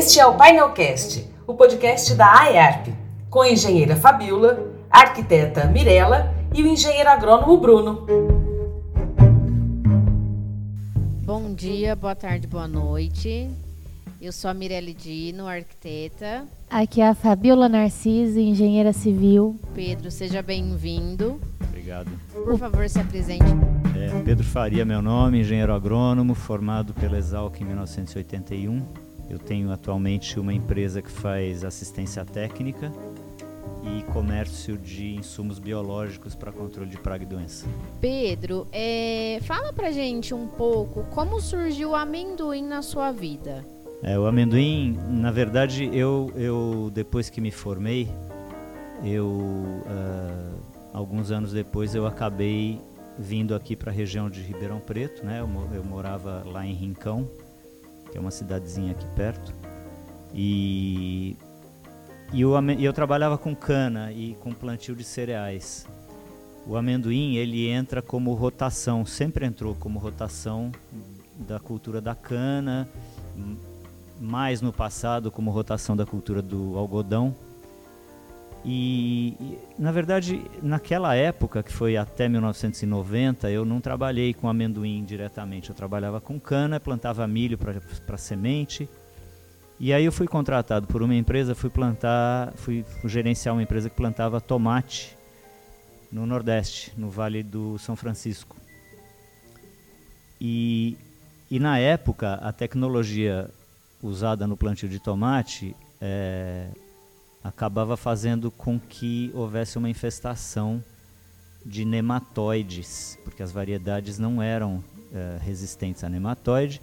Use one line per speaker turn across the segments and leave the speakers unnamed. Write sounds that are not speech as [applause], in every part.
Este é o Painelcast, o podcast da AERP, com a engenheira Fabiola, a arquiteta Mirella e o engenheiro agrônomo Bruno.
Bom dia, boa tarde, boa noite. Eu sou a Mirelle Dino, arquiteta.
Aqui é a Fabiola Narciso, engenheira civil.
Pedro, seja bem-vindo.
Obrigado.
Por favor, se apresente.
É, Pedro Faria, meu nome, engenheiro agrônomo, formado pela Exalc em 1981. Eu tenho atualmente uma empresa que faz assistência técnica e comércio de insumos biológicos para controle de praga e doença.
Pedro, é, fala pra gente um pouco como surgiu o amendoim na sua vida.
É, o amendoim, na verdade, eu, eu depois que me formei, eu uh, alguns anos depois eu acabei vindo aqui para a região de Ribeirão Preto, né? Eu, eu, morava lá em Rincão, que é uma cidadezinha aqui perto, e, e eu, eu trabalhava com cana e com plantio de cereais. O amendoim ele entra como rotação, sempre entrou como rotação da cultura da cana mais no passado como rotação da cultura do algodão. E, e, na verdade, naquela época, que foi até 1990, eu não trabalhei com amendoim diretamente. Eu trabalhava com cana, plantava milho para semente. E aí eu fui contratado por uma empresa, fui plantar, fui gerenciar uma empresa que plantava tomate no Nordeste, no Vale do São Francisco. E, e na época, a tecnologia usada no plantio de tomate é, acabava fazendo com que houvesse uma infestação de nematóides, porque as variedades não eram é, resistentes a nematóide.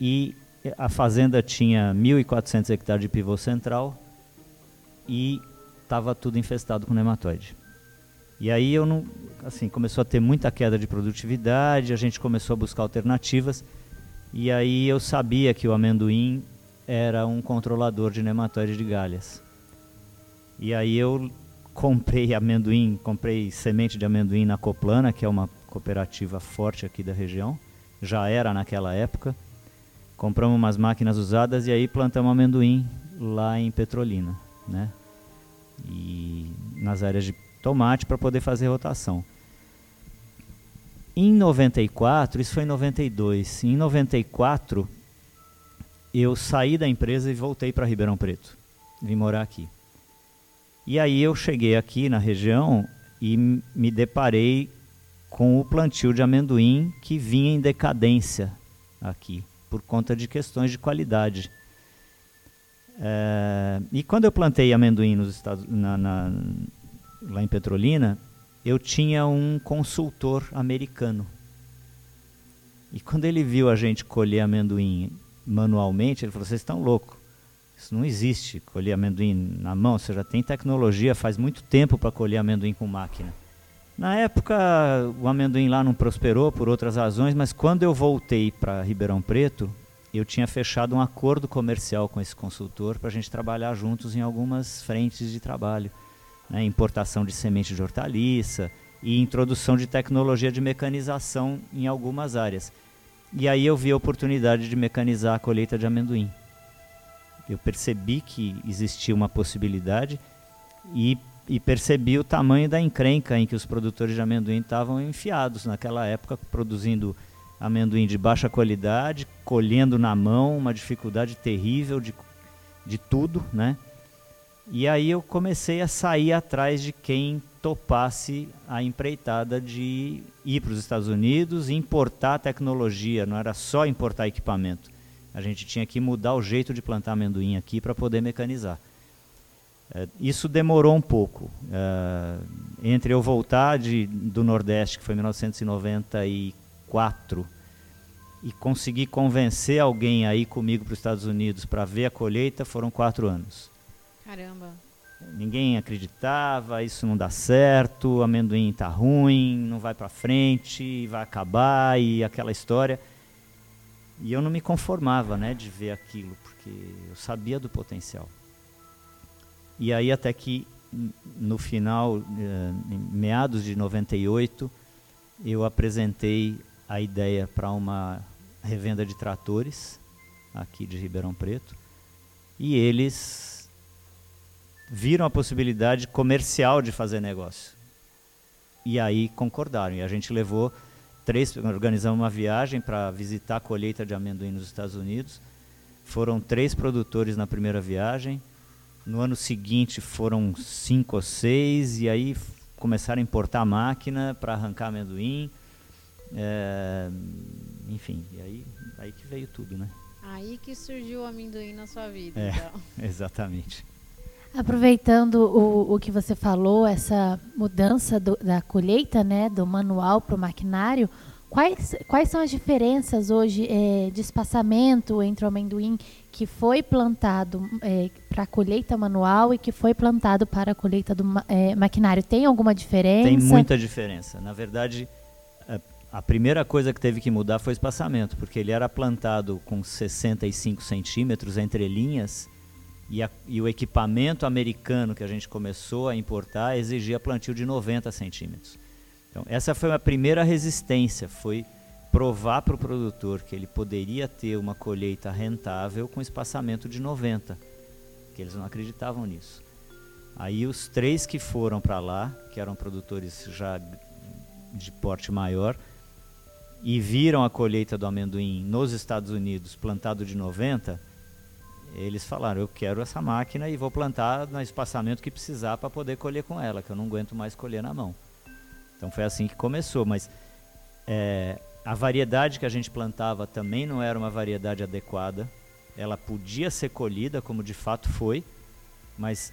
E a fazenda tinha 1.400 hectares de pivô central e estava tudo infestado com nematóide. E aí eu não, assim, começou a ter muita queda de produtividade, a gente começou a buscar alternativas e aí eu sabia que o amendoim era um controlador de nematóide de galhas. E aí eu comprei amendoim, comprei semente de amendoim na Coplana, que é uma cooperativa forte aqui da região. Já era naquela época. Compramos umas máquinas usadas e aí plantamos amendoim lá em Petrolina, né? E nas áreas de tomate para poder fazer rotação. Em 94, isso foi em 92, em 94 eu saí da empresa e voltei para Ribeirão Preto. Vim morar aqui. E aí eu cheguei aqui na região e me deparei com o plantio de amendoim que vinha em decadência aqui, por conta de questões de qualidade. É, e quando eu plantei amendoim nos Estados, na, na, lá em Petrolina, eu tinha um consultor americano. E quando ele viu a gente colher amendoim manualmente, ele falou: vocês estão loucos. Isso não existe, colher amendoim na mão. Você já tem tecnologia, faz muito tempo para colher amendoim com máquina. Na época, o amendoim lá não prosperou por outras razões, mas quando eu voltei para Ribeirão Preto, eu tinha fechado um acordo comercial com esse consultor para a gente trabalhar juntos em algumas frentes de trabalho né, importação de semente de hortaliça e introdução de tecnologia de mecanização em algumas áreas. E aí eu vi a oportunidade de mecanizar a colheita de amendoim. Eu percebi que existia uma possibilidade e, e percebi o tamanho da encrenca em que os produtores de amendoim estavam enfiados naquela época, produzindo amendoim de baixa qualidade, colhendo na mão, uma dificuldade terrível de, de tudo, né? E aí eu comecei a sair atrás de quem topasse a empreitada de ir para os Estados Unidos e importar tecnologia, não era só importar equipamento. A gente tinha que mudar o jeito de plantar amendoim aqui para poder mecanizar. É, isso demorou um pouco. É, entre eu voltar de, do Nordeste, que foi em 1994, e conseguir convencer alguém aí comigo para os Estados Unidos para ver a colheita, foram quatro anos.
Caramba.
Ninguém acreditava, isso não dá certo, amendoim tá ruim, não vai para frente, vai acabar e aquela história. E eu não me conformava, né, de ver aquilo, porque eu sabia do potencial. E aí até que no final, eh, meados de 98, eu apresentei a ideia para uma revenda de tratores aqui de Ribeirão Preto e eles viram a possibilidade comercial de fazer negócio. E aí concordaram. E a gente levou três, organizamos uma viagem para visitar a colheita de amendoim nos Estados Unidos. Foram três produtores na primeira viagem. No ano seguinte foram cinco ou seis, e aí começaram a importar máquina para arrancar amendoim. É, enfim, e aí, aí que veio tudo, né?
Aí que surgiu o amendoim na sua vida.
É,
então. [laughs]
exatamente.
Aproveitando o, o que você falou, essa mudança do, da colheita, né, do manual para o maquinário, quais, quais são as diferenças hoje é, de espaçamento entre o amendoim que foi plantado é, para a colheita manual e que foi plantado para a colheita do é, maquinário? Tem alguma diferença?
Tem muita diferença. Na verdade, a, primeira coisa que teve que mudar foi o espaçamento, porque ele era plantado com 65 centímetros entre linhas e, a, e, o equipamento americano que a gente começou a importar exigia plantio de 90 centímetros. Então, essa foi a primeira resistência, foi provar para o produtor que ele poderia ter uma colheita rentável com espaçamento de 90, que eles não acreditavam nisso. Aí os três que foram para lá, que eram produtores já de porte maior, e viram a colheita do amendoim nos Estados Unidos plantado de 90, eles falaram: eu quero essa máquina e vou plantar no espaçamento que precisar para poder colher com ela, que eu não aguento mais colher na mão. Então foi assim que começou, mas é, a variedade que a gente plantava também não era uma variedade adequada. Ela podia ser colhida, como de fato foi, mas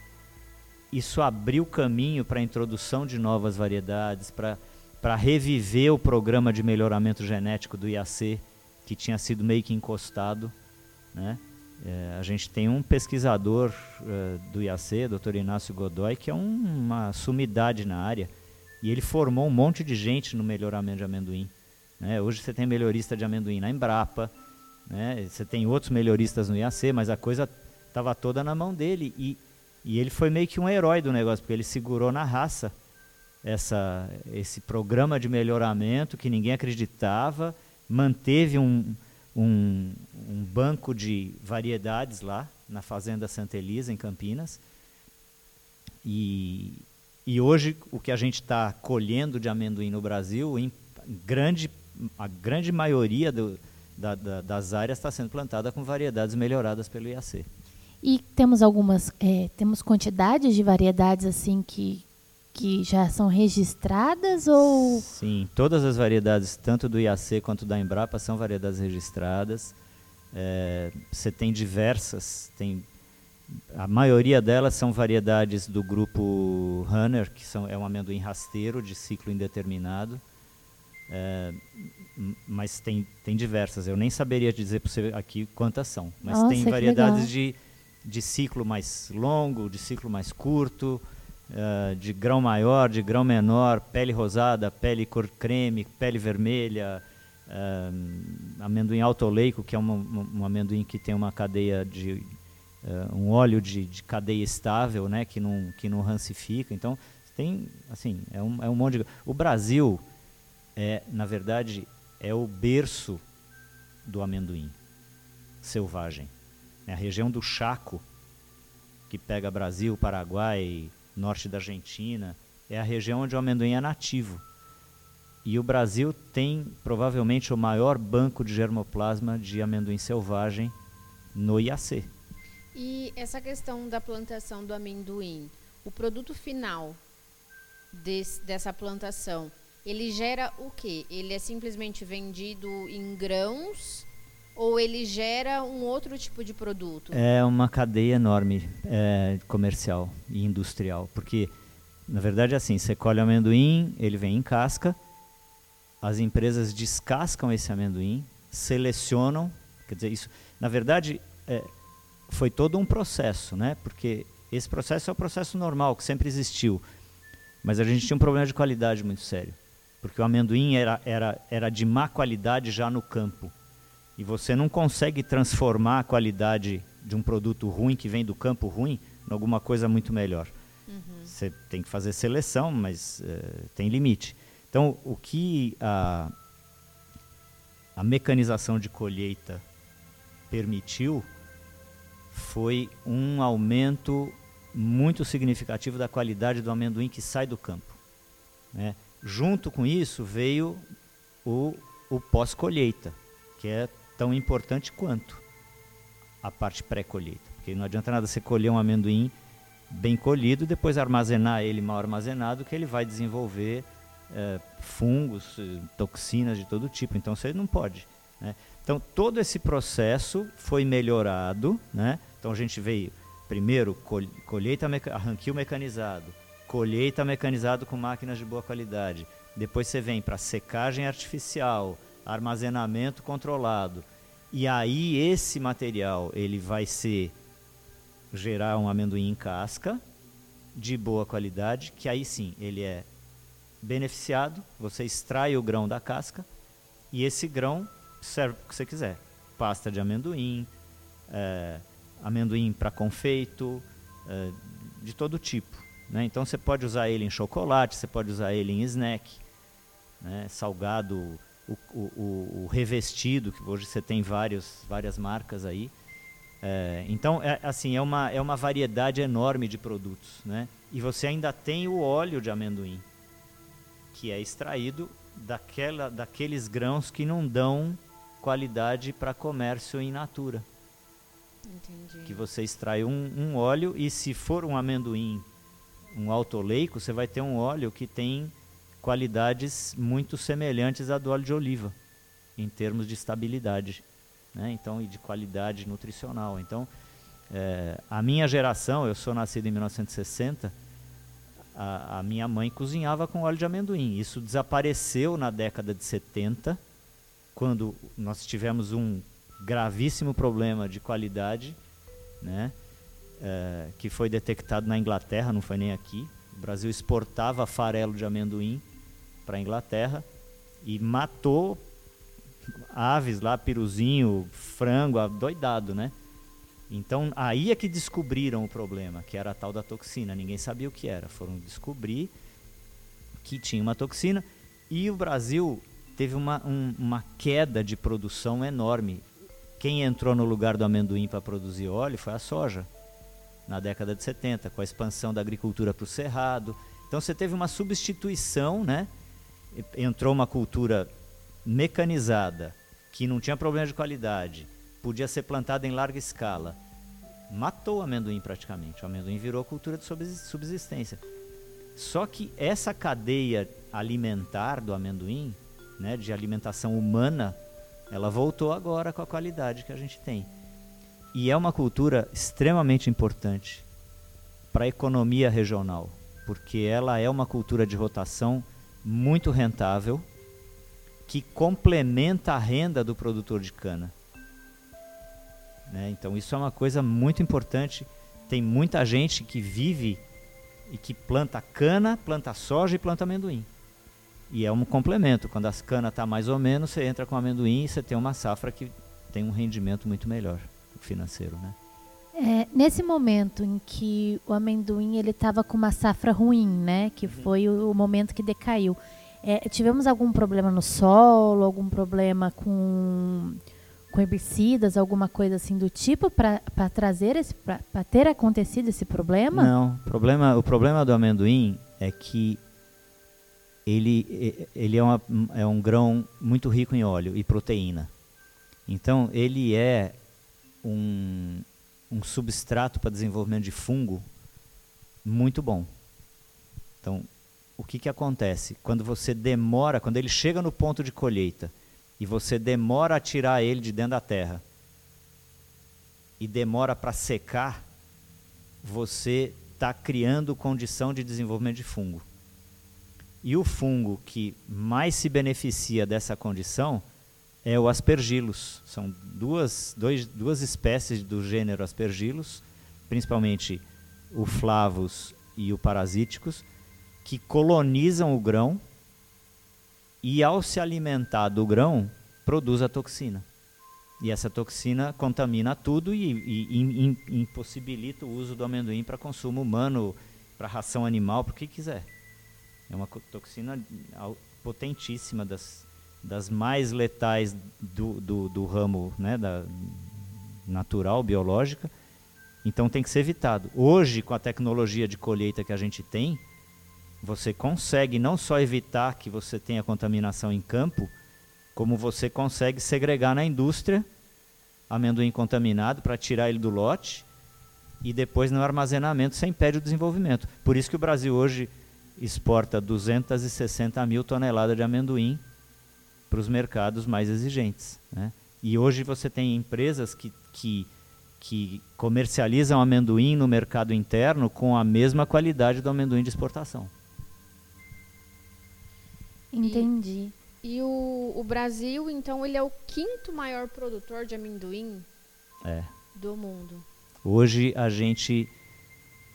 isso abriu caminho para a introdução de novas variedades, para reviver o programa de melhoramento genético do IAC, que tinha sido meio que encostado. Né? É, a gente tem um pesquisador uh, do IAC, Dr. Inácio Godoy, que é um, uma sumidade na área, e ele formou um monte de gente no melhoramento de amendoim. Né? Hoje você tem melhorista de amendoim na Embrapa, né? você tem outros melhoristas no IAC, mas a coisa estava toda na mão dele, e, e ele foi meio que um herói do negócio, porque ele segurou na raça essa, esse programa de melhoramento que ninguém acreditava, manteve um um, um banco de variedades lá na Fazenda Santa Elisa, em Campinas. E, e hoje o que a gente está colhendo de amendoim no Brasil, em grande, a grande maioria do, da, da, das áreas está sendo plantada com variedades melhoradas pelo IAC.
E temos algumas, é, temos quantidades de variedades assim que, que já são registradas ou
Sim, todas as variedades, tanto do IAC quanto da Embrapa, são variedades registradas. É, você tem diversas, tem a maioria delas são variedades do grupo Runner, que são, é um amendoim rasteiro de ciclo indeterminado. É, mas tem, tem diversas. Eu nem saberia dizer para você aqui quantas são. Mas
Nossa,
tem variedades de, de ciclo mais longo, de ciclo mais curto, uh, de grão maior, de grão menor, pele rosada, pele cor creme, pele vermelha, uh, amendoim autoleico, que é um, um, amendoim que tem uma cadeia de uh, um óleo de, de, cadeia estável, né, que não que não rancifica. Então tem assim é um, é um monte de o Brasil é na verdade é o berço do amendoim selvagem. É a região do Chaco que pega Brasil, Paraguai, norte da Argentina, é a região onde o amendoim é nativo. E o Brasil tem provavelmente o maior banco de germoplasma de amendoim selvagem no IAC.
E essa questão da plantação do amendoim, o produto final desse, dessa plantação, ele gera o quê? Ele é simplesmente vendido em grãos ou ele gera um outro tipo de produto?
É uma cadeia enorme é, comercial e industrial, porque na verdade é assim, você colhe o amendoim, ele vem em casca, as empresas descascam esse amendoim, selecionam, quer dizer, isso, na verdade, é, foi todo um processo, né? Porque esse processo é o processo normal, que sempre existiu, mas a gente tinha um problema de qualidade muito sério, porque o amendoim era, era, era de má qualidade já no campo e você não consegue transformar a qualidade de um produto ruim que vem do campo ruim em alguma coisa muito melhor. Uhum. Você tem que fazer seleção, mas uh, tem limite. Então, o que a, a mecanização de colheita permitiu foi um aumento muito significativo da qualidade do amendoim que sai do campo. Né? Junto com isso veio o, o pós-colheita, que é tão importante quanto a parte pré-colheita. Porque não adianta nada você colher um amendoim bem colhido depois armazenar ele mal armazenado, que ele vai desenvolver é, fungos, toxinas de todo tipo. Então você não pode. Né? Então todo esse processo foi melhorado. Né? Então a gente veio primeiro colheita arranquio mecanizado, colheita mecanizado com máquinas de boa qualidade. Depois você vem para secagem artificial, armazenamento controlado. E aí esse material ele vai ser gerar um amendoim em casca de boa qualidade, que aí sim ele é beneficiado, você extrai o grão da casca e esse grão serve para o que você quiser. Pasta de amendoim, é, amendoim para confeito, é, de todo tipo. Né? Então você pode usar ele em chocolate, você pode usar ele em snack, né? salgado, o, o, o, revestido, que hoje você tem vários, várias marcas aí. É, então, é, assim, é uma, é uma variedade enorme de produtos. Né? E você ainda tem o óleo de amendoim, que é extraído daquela, daqueles grãos que não dão qualidade para comércio in natura. Entendi. Que você extrai um, um óleo e se for um amendoim, um autoleico, você vai ter um óleo que tem qualidades muito semelhantes à do óleo de oliva, em termos de estabilidade, né? então, e de qualidade nutricional. Então, é, a minha geração, eu sou nascido em 1960, a, a, minha mãe cozinhava com óleo de amendoim. Isso desapareceu na década de 70, quando nós tivemos um gravíssimo problema de qualidade, né? É, que foi detectado na Inglaterra, não foi nem aqui. O Brasil exportava farelo de amendoim para a Inglaterra e matou aves lá, piruzinho, frango, doidado, né? Então aí é que descobriram o problema, que era a tal da toxina. Ninguém sabia o que era. Foram descobrir que tinha uma toxina e o Brasil teve uma, um, uma queda de produção enorme. Quem entrou no lugar do amendoim para produzir óleo foi a soja, na década de 70, com a expansão da agricultura para o cerrado. Então você teve uma substituição, né? Entrou uma cultura mecanizada, que não tinha problema de qualidade, podia ser plantada em larga escala, matou o amendoim praticamente. O amendoim virou cultura de subsistência. Só que essa cadeia alimentar do amendoim, né, de alimentação humana, ela voltou agora com a qualidade que a gente tem. E é uma cultura extremamente importante para a economia regional, porque ela é uma cultura de rotação muito rentável que complementa a renda do produtor de cana. Né? Então isso é uma coisa muito importante. Tem muita gente que vive e que planta cana, planta soja e planta amendoim. E é um complemento. Quando as canas está mais ou menos, você entra com amendoim e você tem uma safra que tem um rendimento muito melhor financeiro, né?
É, nesse momento em que o amendoim ele estava com uma safra ruim, né, que uhum. foi o, o, momento que decaiu, é, tivemos algum problema no solo, algum problema com, com herbicidas, alguma coisa assim do tipo para trazer esse para ter acontecido esse problema?
Não, problema, o problema do amendoim é que ele, ele é, uma, é um grão muito rico em óleo e proteína. Então ele é um, um substrato para desenvolvimento de fungo muito bom. Então, o que, que acontece? Quando você demora, quando ele chega no ponto de colheita e você demora a tirar ele de dentro da terra e demora para secar, você está criando condição de desenvolvimento de fungo. E o fungo que mais se beneficia dessa condição é o aspergillus. São duas, dois, duas espécies do gênero aspergillus, principalmente o flavus e o parasíticos, que colonizam o grão e, ao se alimentar do grão, produz a toxina. E essa toxina contamina tudo e, e, e impossibilita o uso do amendoim para consumo humano, para ração animal, para o que quiser. É uma toxina potentíssima das, das mais letais do, do, do ramo né, da natural, biológica, Então tem que ser evitado. Hoje, com a tecnologia de colheita que a gente tem, você consegue não só evitar que você tenha contaminação em campo, como você consegue segregar na indústria amendoim contaminado para tirar ele do lote e depois no armazenamento você impede o desenvolvimento. Por isso que o Brasil hoje exporta 260 mil toneladas de amendoim para os mercados mais exigentes. Né? E hoje você tem empresas que, que, que comercializam amendoim no mercado interno com a mesma qualidade do amendoim de exportação.
Entendi.
E, e o, o Brasil, então, ele é o quinto maior produtor de amendoim
É.
do mundo.
Hoje a gente.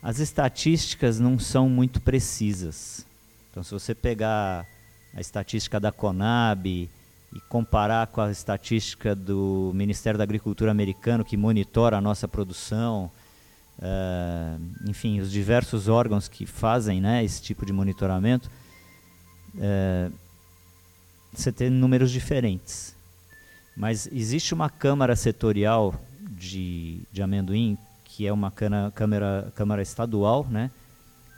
As estatísticas não são muito precisas. Então, se você pegar a estatística da Conab e comparar com a estatística do Ministério da Agricultura americano, que monitora a nossa produção, eh, enfim, os diversos órgãos que fazem né, esse tipo de monitoramento, eh, você tem números diferentes. Mas existe uma câmara setorial de, de amendoim, que é uma câmara, câmara estadual, né?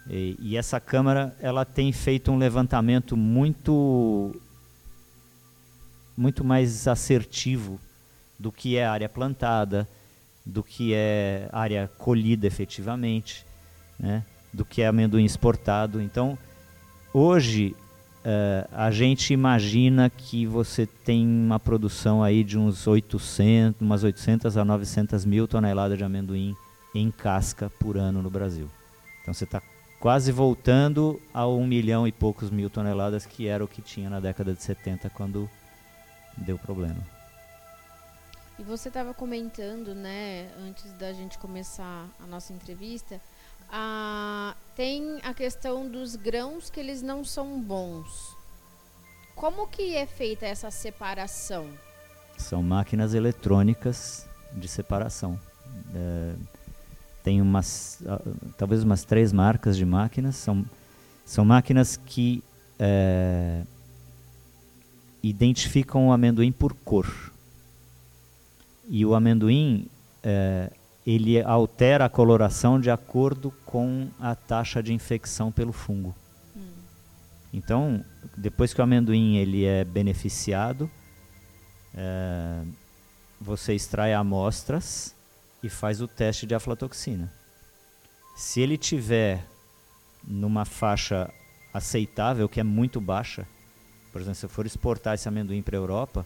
E, e essa câmara ela tem feito um levantamento muito muito mais assertivo do que é área plantada, do que é área colhida efetivamente, né? do que é amendoim exportado. Então, hoje eh, a gente imagina que você tem uma produção aí de uns 800, umas 800 a 900 mil toneladas de amendoim em casca por ano no Brasil. Então você está quase voltando a um milhão e poucos mil toneladas que era o que tinha na década de 70 quando deu problema.
E você estava comentando, né, antes da gente começar a nossa entrevista, a, tem a questão dos grãos que eles não são bons. Como que é feita essa separação?
São máquinas eletrônicas de separação. É, tem umas, ah, talvez umas três marcas de máquinas. São, são máquinas que é, identificam o amendoim por cor. E o amendoim, é, ele altera a coloração de acordo com a taxa de infecção pelo fungo. Então, depois que o amendoim ele é beneficiado, é, você extrai amostras e faz o teste de aflatoxina. Se ele tiver numa faixa aceitável, que é muito baixa, por exemplo, se eu for exportar esse amendoim para a Europa,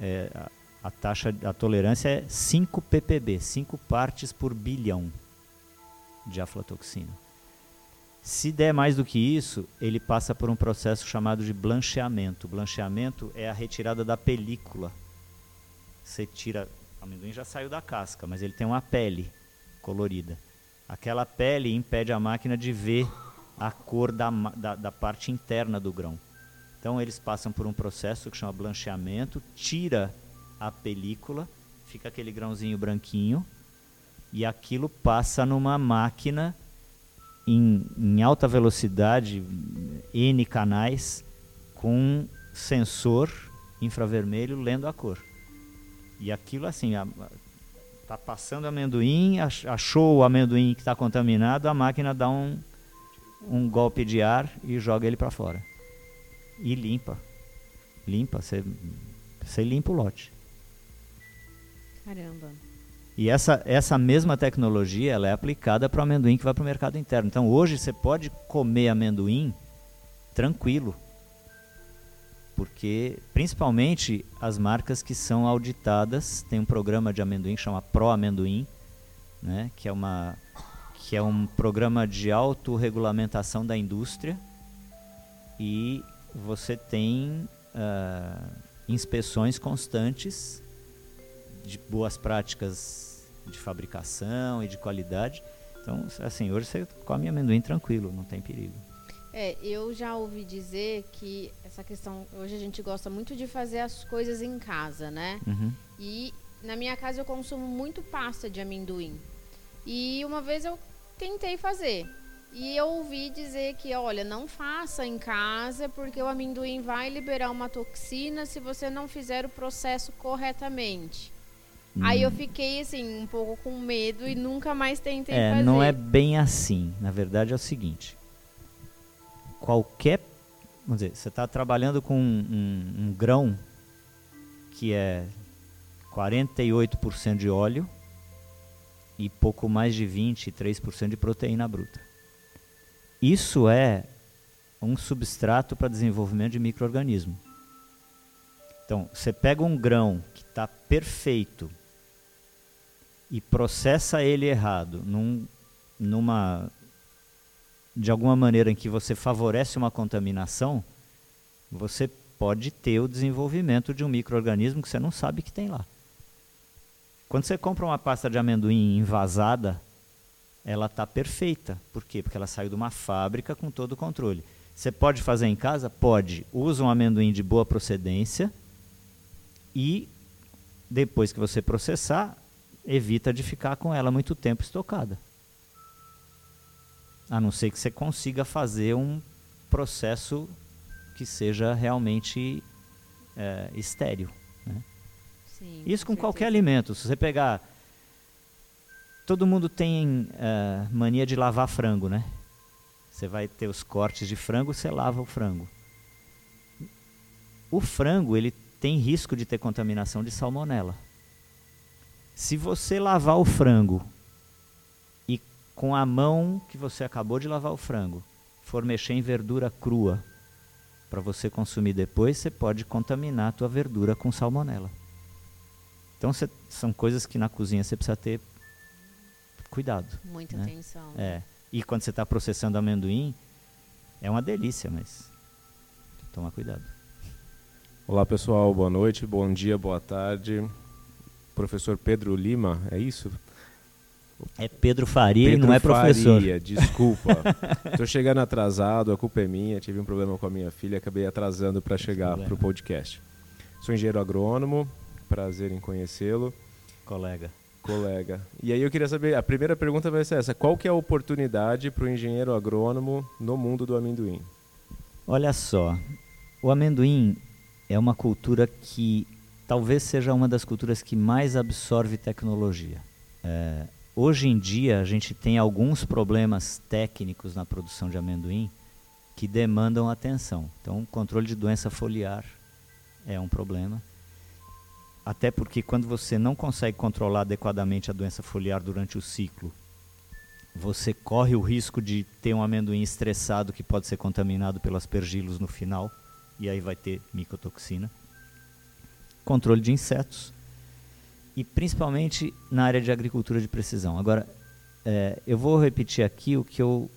é, a, taxa, a tolerância é 5 ppb, 5 partes por bilhão de aflatoxina. Se der mais do que isso, ele passa por um processo chamado de blancheamento. Blancheamento é a retirada da película. Você tira, o amendoim já saiu da casca, mas ele tem uma pele colorida. Aquela pele impede a máquina de ver a cor da, da, da parte interna do grão. Então eles passam por um processo que chama blancheamento, tira a película, fica aquele grãozinho branquinho, e aquilo passa numa máquina em, em alta velocidade, N canais, com sensor infravermelho lendo a cor. E aquilo assim, a- tá passando amendoim, ach- achou o amendoim que está contaminado, a máquina dá um, um golpe de ar e joga ele para fora. E limpa. Limpa, você você limpa o lote.
Caramba.
E essa, essa mesma tecnologia ela é aplicada para o amendoim que vai para o mercado interno. Então hoje você pode comer amendoim tranquilo. Porque principalmente as marcas que são auditadas, tem um programa de amendoim que chama Pro Amendoim, né, que é uma que é um programa de autorregulamentação da indústria e você tem ah, inspeções constantes de boas práticas de fabricação e de qualidade. Então, assim, hoje você come amendoim tranquilo, não tem perigo.
É, eu já ouvi dizer que essa questão. Hoje a gente gosta muito de fazer as coisas em casa, né?
Uhum.
E na minha casa eu consumo muito pasta de amendoim. E uma vez eu tentei fazer. E eu ouvi dizer que, olha, não faça em casa, porque o amendoim vai liberar uma toxina se você não fizer o processo corretamente. Aí eu fiquei assim, um pouco com medo e nunca mais tentei
é,
fazer.
Não é bem assim. Na verdade é o seguinte. Qualquer. Vamos dizer, você está trabalhando com um, um, um grão que é 48% de óleo e pouco mais de 23% de proteína bruta. Isso é um substrato para desenvolvimento de microorganismo. Então, você pega um grão que está perfeito e processa ele errado, num, numa de alguma maneira em que você favorece uma contaminação, você pode ter o desenvolvimento de um microorganismo que você não sabe que tem lá. Quando você compra uma pasta de amendoim envasada, ela está perfeita. Por quê? Porque ela saiu de uma fábrica com todo o controle. Você pode fazer em casa? Pode. Usa um amendoim de boa procedência e depois que você processar, evita de ficar com ela muito tempo estocada. A não ser que você consiga fazer um processo que seja realmente é, estéreo. Né?
Sim,
Isso com
certeza.
qualquer alimento. Se você pegar. Todo mundo tem é, mania de lavar frango, né? Você vai ter os cortes de frango, você lava o frango. O frango, ele tem risco de ter contaminação de salmonela. Se você lavar o frango com a mão que você acabou de lavar o frango, for mexer em verdura crua para você consumir depois, você pode contaminar a tua verdura com salmonela. Então cê, são coisas que na cozinha você precisa ter cuidado.
Muita
né?
atenção.
É. E quando você está processando amendoim, é uma delícia, mas toma cuidado.
Olá pessoal, boa noite, bom dia, boa tarde. Professor Pedro Lima, é isso?
É Pedro Faria
Pedro
e não é professor.
Faria, [laughs] desculpa. [laughs] Estou chegando atrasado, a culpa é minha. Tive um problema com a minha filha, acabei atrasando para chegar
problema.
para o podcast. Sou engenheiro agrônomo, prazer em conhecê-lo,
Colega.
colega. E aí eu queria saber, a primeira pergunta vai ser essa: qual que é a oportunidade para o engenheiro agrônomo no mundo do amendoim?
Olha só, o amendoim é uma cultura que talvez seja uma das culturas que mais absorve tecnologia. É, hoje em dia, a gente tem alguns problemas técnicos na produção de amendoim que demandam atenção. Então, controle de doença foliar é um problema. Até porque quando você não consegue controlar adequadamente a doença foliar durante o ciclo, você corre o risco de ter um amendoim estressado que pode ser contaminado pelas aspergilos no final, e aí vai ter micotoxina. Controle de insetos e principalmente na área de agricultura de precisão. Agora, é, eu vou repetir aqui o que eu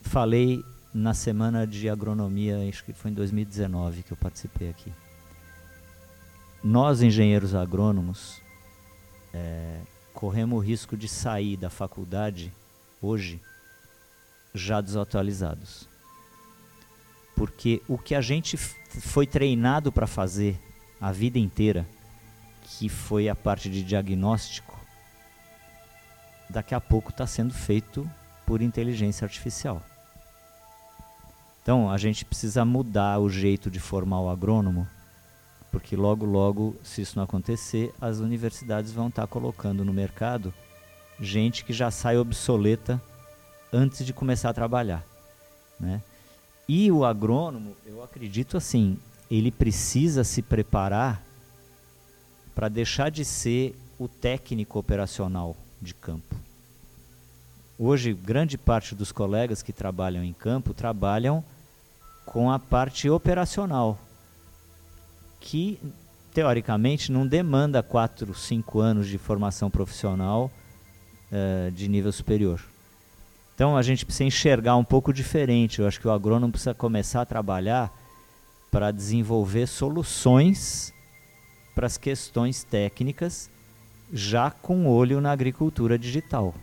falei na semana de agronomia, acho que foi em 2019 que eu participei aqui. Nós, engenheiros agrônomos, é, corremos o risco de sair da faculdade hoje já desatualizados. Porque o que a gente foi treinado para fazer a vida inteira, que foi a parte de diagnóstico, daqui a pouco está sendo feito por inteligência artificial. Então a gente precisa mudar o jeito de formar o agrônomo, porque logo, logo, se isso não acontecer, as universidades vão estar tá colocando no mercado gente que já sai obsoleta antes de começar a trabalhar. Né? E o agrônomo, eu acredito assim, ele precisa se preparar para deixar de ser o técnico operacional de campo. Hoje, grande parte dos colegas que trabalham em campo trabalham com a parte operacional, que teoricamente não demanda 4, 5 anos de formação profissional uh, de nível superior. Então a gente precisa enxergar um pouco diferente. Eu acho que o agrônomo precisa começar a trabalhar para desenvolver soluções para as questões técnicas, já com olho na agricultura digital.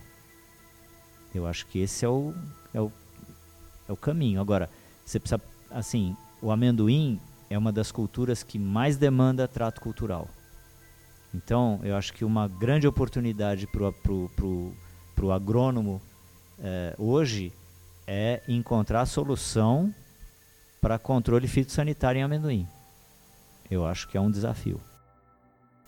Eu acho que esse é o, é o, é o caminho. Agora, você precisa, assim, o amendoim é uma das culturas que mais demanda trato cultural. Então, eu acho que uma grande oportunidade para o agrônomo é, hoje é encontrar solução para controle fitossanitário em amendoim. Eu acho que é um desafio.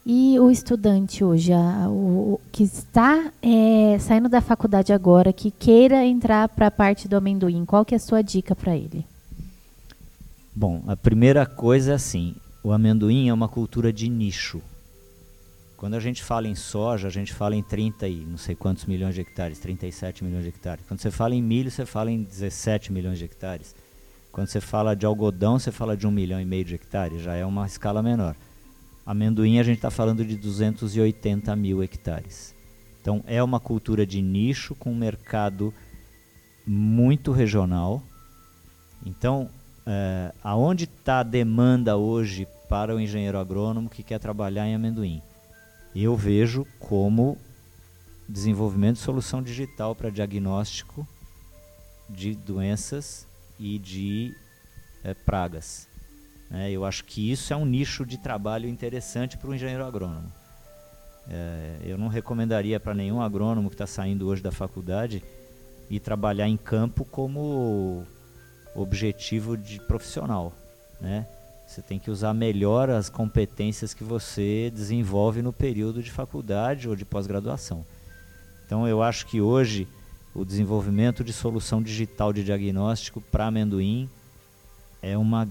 E o estudante hoje, a, o, que está é, saindo da faculdade agora, que queira entrar para a parte do amendoim, qual que é a sua dica para ele?
Bom, a primeira coisa é assim, o amendoim é uma cultura de nicho. Quando a gente fala em soja, a gente fala em 30 e não sei quantos milhões de hectares, 37 milhões de hectares. Quando você fala em milho, você fala em 17 milhões de hectares. Quando você fala de algodão, você fala de um milhão e meio de hectares, já é uma escala menor. Amendoim a gente está falando de 280 mil hectares. Então é uma cultura de nicho com um mercado muito regional. Então, é, aonde está a demanda hoje para o engenheiro agrônomo que quer trabalhar em amendoim? Eu vejo como desenvolvimento de solução digital para diagnóstico de doenças e de é, pragas. É, eu acho que isso é um nicho de trabalho interessante para o engenheiro agrônomo. É, eu não recomendaria para nenhum agrônomo que está saindo hoje da faculdade ir trabalhar em campo como objetivo de profissional. Né? Você tem que usar melhor as competências que você desenvolve no período de faculdade ou de pós-graduação. Então eu acho que hoje o desenvolvimento de solução digital de diagnóstico para amendoim é uma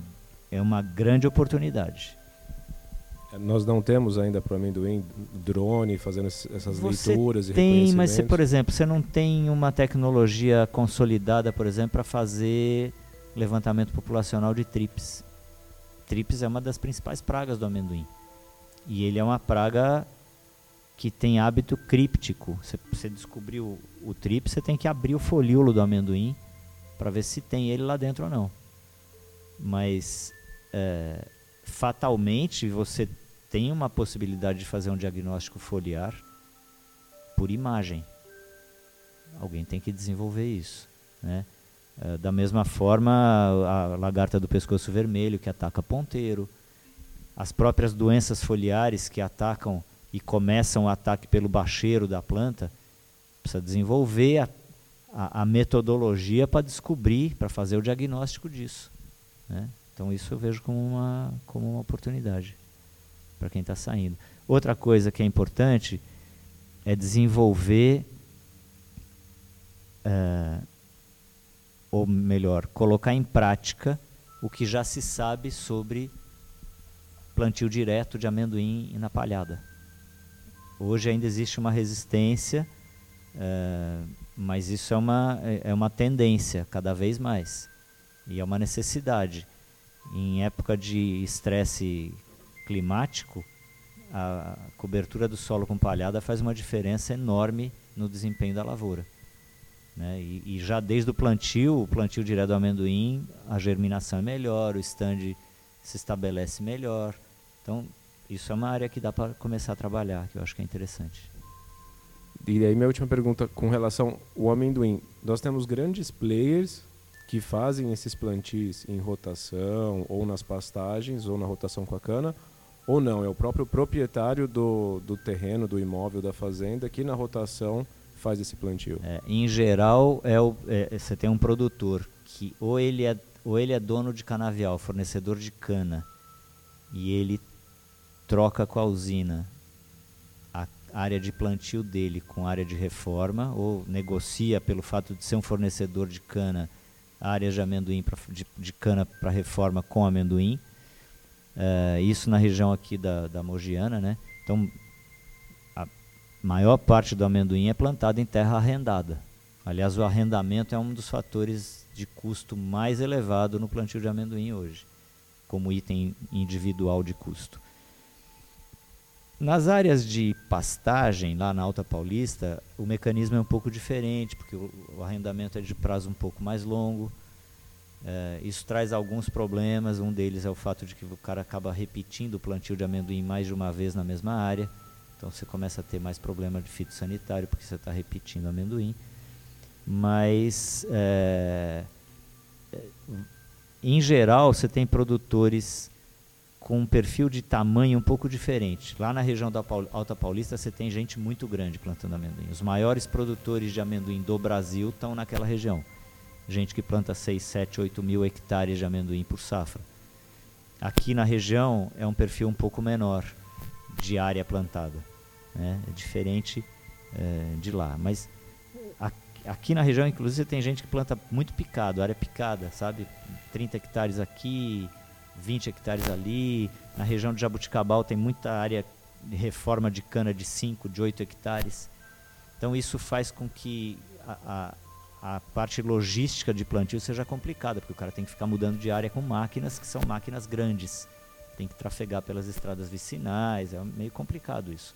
é uma grande oportunidade.
Nós não temos ainda para o amendoim drone fazendo essas
você
leituras e
tem, mas você, por exemplo, você não tem uma tecnologia consolidada, por exemplo, para fazer levantamento populacional de trips. Trips é uma das principais pragas do amendoim. E ele é uma praga que tem hábito críptico. Você, você descobriu o, o trips, você tem que abrir o folíolo do amendoim para ver se tem ele lá dentro ou não. Mas é, fatalmente você tem uma possibilidade de fazer um diagnóstico foliar por imagem. Alguém tem que desenvolver isso. Né? É, da mesma forma, a lagarta do pescoço vermelho que ataca ponteiro, as próprias doenças foliares que atacam e começam o ataque pelo bacheiro da planta, precisa desenvolver a, a, a metodologia para descobrir, para fazer o diagnóstico disso. Né? Então isso eu vejo como uma, como uma oportunidade para quem está saindo. Outra coisa que é importante é desenvolver, uh, ou melhor, colocar em prática o que já se sabe sobre plantio direto de amendoim na palhada. Hoje ainda existe uma resistência, uh, mas isso é uma, é uma tendência cada vez mais. E é uma necessidade em época de estresse climático, a cobertura do solo com palhada faz uma diferença enorme no desempenho da lavoura. Né? E, e, já desde o plantio, o plantio direto do amendoim, a germinação é melhor, o stand se estabelece melhor. Então, isso é uma área que dá para começar a trabalhar, que eu acho que é interessante.
E aí minha última pergunta com relação ao amendoim. Nós temos grandes players que fazem esses plantios em rotação, ou nas pastagens, ou na rotação com a cana, ou não, é o próprio proprietário do, do terreno, do imóvel, da fazenda, que na rotação faz esse plantio?
É, em geral, é o, é, você tem um produtor que ou ele, é, ou ele é dono de canavial, fornecedor de cana, e ele troca com a usina a área de plantio dele com área de reforma, ou negocia pelo fato de ser um fornecedor de cana áreas de amendoim pra, de, de cana para reforma com amendoim. Uh, isso na região aqui da, da Mogiana, né? Então, a maior parte do amendoim é plantado em terra arrendada. Aliás, o arrendamento é um dos fatores de custo mais elevado no plantio de amendoim hoje, como item individual de custo. Nas áreas de pastagem, lá na Alta Paulista, o mecanismo é um pouco diferente, porque o, arrendamento é de prazo um pouco mais longo. É, isso traz alguns problemas. Um deles é o fato de que o cara acaba repetindo o plantio de amendoim mais de uma vez na mesma área. Então você começa a ter mais problema de fitossanitário, porque você está repetindo amendoim. Mas, é, em geral, você tem produtores com um perfil de tamanho um pouco diferente. Lá na região da Alta Paulista você tem gente muito grande plantando amendoim. Os maiores produtores de amendoim do Brasil estão naquela região. Gente que planta 6, 7, 8 mil hectares de amendoim por safra. Aqui na região é um perfil um pouco menor, de área plantada. Né? É diferente é, de lá. Mas aqui na região, inclusive, tem gente que planta muito picado, área picada, sabe? 30 hectares aqui, 20 hectares ali. Na região de Jabuticabal tem muita área de reforma de cana de 5, de 8 hectares. Então isso faz com que a, a, a, parte logística de plantio seja complicada, porque o cara tem que ficar mudando de área com máquinas que são máquinas grandes. Tem que trafegar pelas estradas vicinais, é meio complicado isso.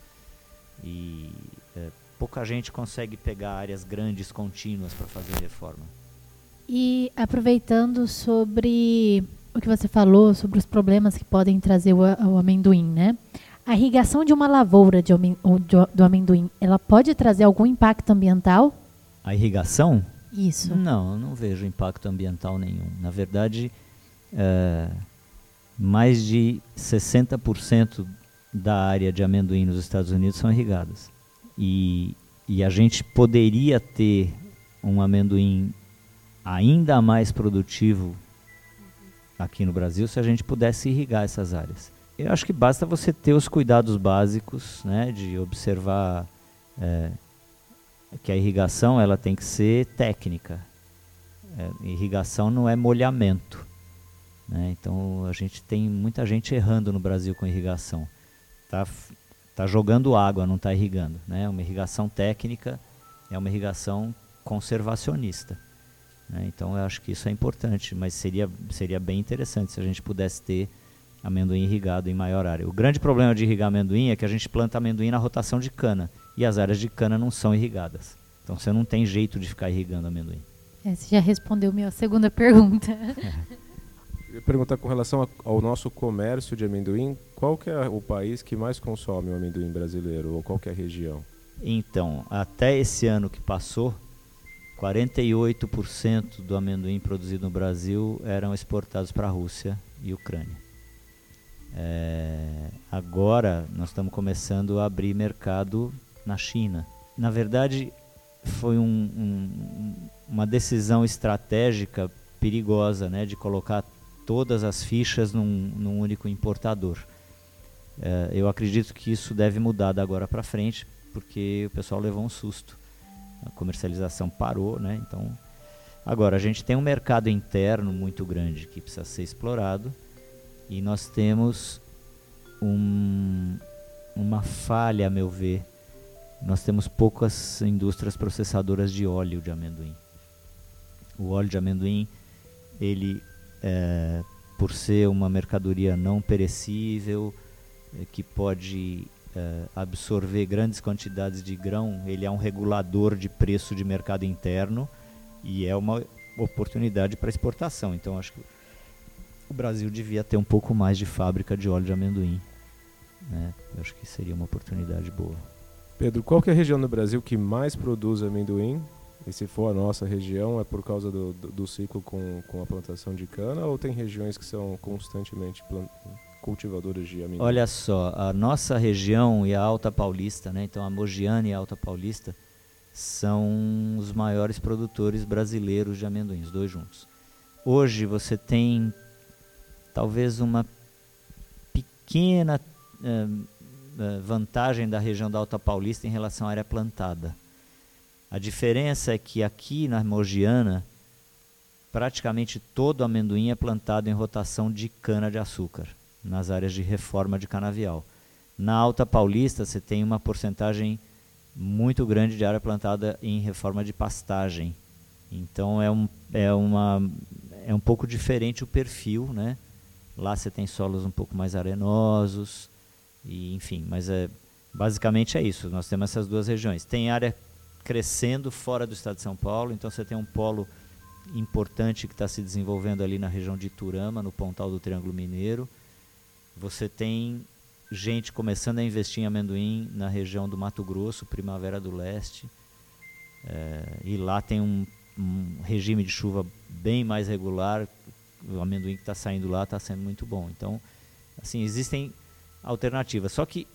E é, pouca gente consegue pegar áreas grandes, contínuas para fazer reforma.
E aproveitando sobre o que você falou, sobre os problemas que podem trazer o, o amendoim, né? A irrigação de uma lavoura de, do amendoim, ela pode trazer algum impacto ambiental?
A irrigação?
Isso.
Não, não vejo impacto ambiental nenhum. Na verdade, é, mais de 60% da área de amendoim nos Estados Unidos são irrigadas. E, e a gente poderia ter um amendoim ainda mais produtivo aqui no Brasil se a gente pudesse irrigar essas áreas. Eu acho que basta você ter os cuidados básicos, né, de observar é, que a irrigação ela tem que ser técnica. É, irrigação não é molhamento. Né? Então a gente tem muita gente errando no Brasil com irrigação. Tá, tá jogando água, não está irrigando. Né? Uma irrigação técnica é uma irrigação conservacionista. Né? Então eu acho que isso é importante, mas seria, seria bem interessante se a gente pudesse ter amendoim irrigado em maior área. O grande problema de irrigar amendoim é que a gente planta amendoim na rotação de cana e as áreas de cana não são irrigadas. Então você não tem jeito de ficar irrigando amendoim.
É, você já respondeu minha segunda pergunta. [laughs]
Eu ia perguntar com relação ao nosso comércio de amendoim, qual que é o país que mais consome o amendoim brasileiro ou qual que é a região?
Então, até esse ano que passou, 48% do amendoim produzido no Brasil eram exportados para a Rússia e Ucrânia. É, agora nós estamos começando a abrir mercado na China. Na verdade, foi um, um, uma decisão estratégica perigosa né, de colocar todas as fichas num, num único importador. É, eu acredito que isso deve mudar da agora para frente, porque o pessoal levou um susto. A comercialização parou, né? Então, agora a gente tem um mercado interno muito grande que precisa ser explorado e nós temos um, uma falha, a meu ver. Nós temos poucas indústrias processadoras de óleo de amendoim. O óleo de amendoim, ele, é, por ser uma mercadoria não perecível, é, que pode absorver grandes quantidades de grão, ele é um regulador de preço de mercado interno e é uma oportunidade para exportação. Então, acho que o Brasil devia ter um pouco mais de fábrica de óleo de amendoim. Né? Eu acho que seria uma oportunidade boa.
Pedro, qual é a região do Brasil que mais produz amendoim? E se for a nossa região, é por causa do, do, do ciclo com, com a plantação de cana ou tem regiões que são constantemente cultivadoras de amendoim?
Olha só, a nossa região e a Alta Paulista, né? então a Mogiana e a Alta Paulista, são os maiores produtores brasileiros de amendoim, os dois juntos. Hoje você tem talvez uma pequena uh, vantagem da região da Alta Paulista em relação à área plantada. A diferença é que aqui na Mogiana, praticamente todo amendoim é plantado em rotação de cana-de-açúcar, nas áreas de reforma de canavial. Na Alta Paulista, você tem uma porcentagem muito grande de área plantada em reforma de pastagem. Então é um, é uma, é um pouco diferente o perfil, né? Lá você tem solos um pouco mais arenosos, e enfim, mas é, basicamente é isso. Nós temos essas duas regiões. Tem área crescendo fora do estado de São Paulo, então você tem um polo importante que está se desenvolvendo ali na região de Iturama, no pontal do Triângulo Mineiro. Você tem gente começando a investir em amendoim na região do Mato Grosso, Primavera do Leste. É, e lá tem um, um regime de chuva bem mais regular, o amendoim que está saindo lá está sendo muito bom. Então, assim, existem alternativas. Só que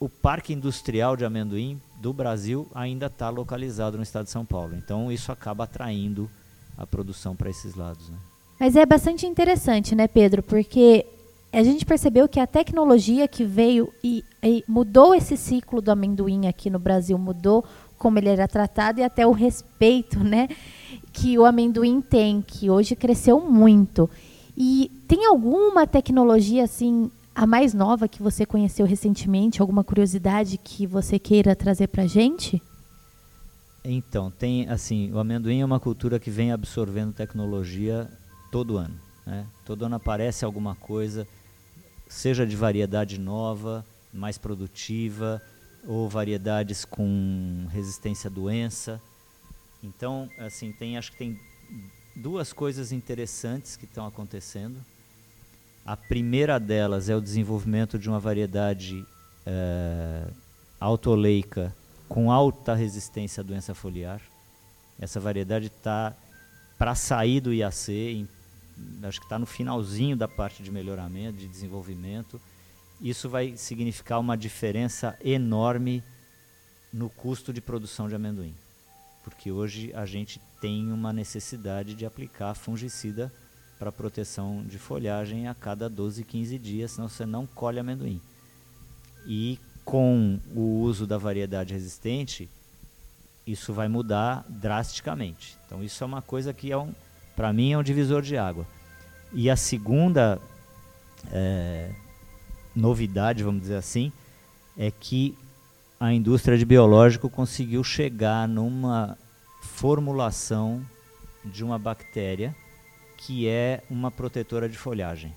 o parque industrial de amendoim do Brasil ainda está localizado no estado de São Paulo. Então, isso acaba atraindo a produção para esses lados. Né?
Mas é bastante interessante, né, Pedro? Porque a gente percebeu que a tecnologia que veio e, e mudou esse ciclo do amendoim aqui no Brasil, mudou como ele era tratado e até o respeito, né, que o amendoim tem, que hoje cresceu muito. E tem alguma tecnologia assim a mais nova que você conheceu recentemente, alguma curiosidade que você queira trazer para gente?
Então, tem assim, o amendoim é uma cultura que vem absorvendo tecnologia todo ano. Né? Todo ano aparece alguma coisa, seja de variedade nova, mais produtiva, ou variedades com resistência à doença. Então, assim, tem, acho que tem duas coisas interessantes que estão acontecendo. A primeira delas é o desenvolvimento de uma variedade é, autoleica com alta resistência à doença foliar. Essa variedade está para sair do IAC, em, acho que está no finalzinho da parte de melhoramento, de desenvolvimento. Isso vai significar uma diferença enorme no custo de produção de amendoim porque hoje a gente tem uma necessidade de aplicar fungicida para proteção de folhagem a cada 12, 15 dias, senão você não colhe amendoim. E com o uso da variedade resistente, isso vai mudar drasticamente. Então isso é uma coisa que é um, para mim é um divisor de água. E a segunda é, novidade, vamos dizer assim, é que a indústria de biológico conseguiu chegar numa formulação de uma bactéria que é uma protetora de folhagem,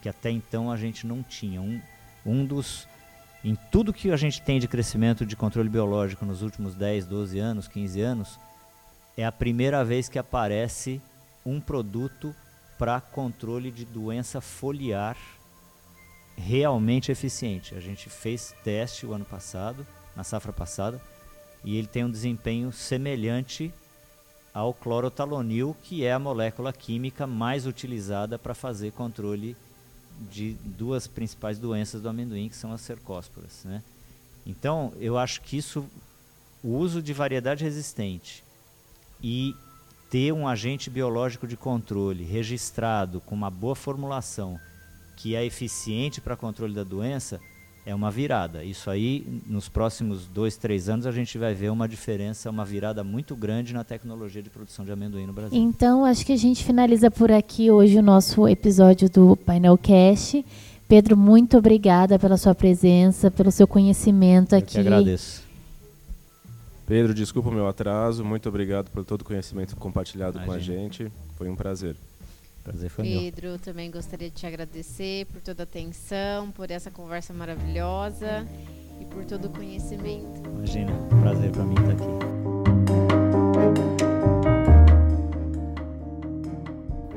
que até então a gente não tinha. Um, um dos em tudo que a gente tem de crescimento de controle biológico nos últimos 10, 12 anos, 15 anos, é a primeira vez que aparece um produto para controle de doença foliar realmente eficiente. A gente fez teste o ano passado, na safra passada, e ele tem um desempenho semelhante ao clorotalonil, que é a molécula química mais utilizada para fazer controle de duas principais doenças do amendoim, que são as cercósporas. Né? Então, eu acho que isso, o uso de variedade resistente e ter um agente biológico de controle registrado com uma boa formulação que é eficiente para controle da doença, é uma virada. Isso aí, nos próximos dois, três anos, a gente vai ver uma diferença, uma virada muito grande na tecnologia de produção de amendoim no Brasil.
Então, acho que a gente finaliza por aqui hoje o nosso episódio do Painel Cast. Pedro, muito obrigada pela sua presença, pelo seu conhecimento
Eu
aqui.
Eu que agradeço.
Pedro, desculpa o meu atraso. Muito obrigado por todo o conhecimento compartilhado Imagina. com a gente. Foi um prazer.
Prazer foi
Pedro,
meu.
também gostaria de te agradecer por toda a atenção, por essa conversa maravilhosa e por todo o conhecimento.
Imagina, prazer para mim estar aqui.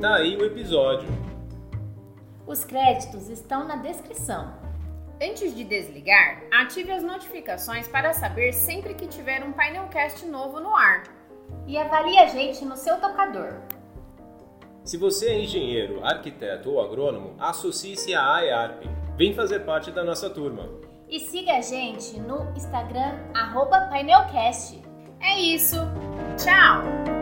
Tá aí o episódio.
Os créditos estão na descrição.
Antes de desligar, ative as notificações para saber sempre que tiver um painelcast novo no ar.
E avalie a gente no seu tocador.
Se você é engenheiro, arquiteto ou agrônomo, associe-se à AEARP. Vem fazer parte da nossa turma.
E siga a gente no Instagram, arroba painelcast.
É isso. Tchau!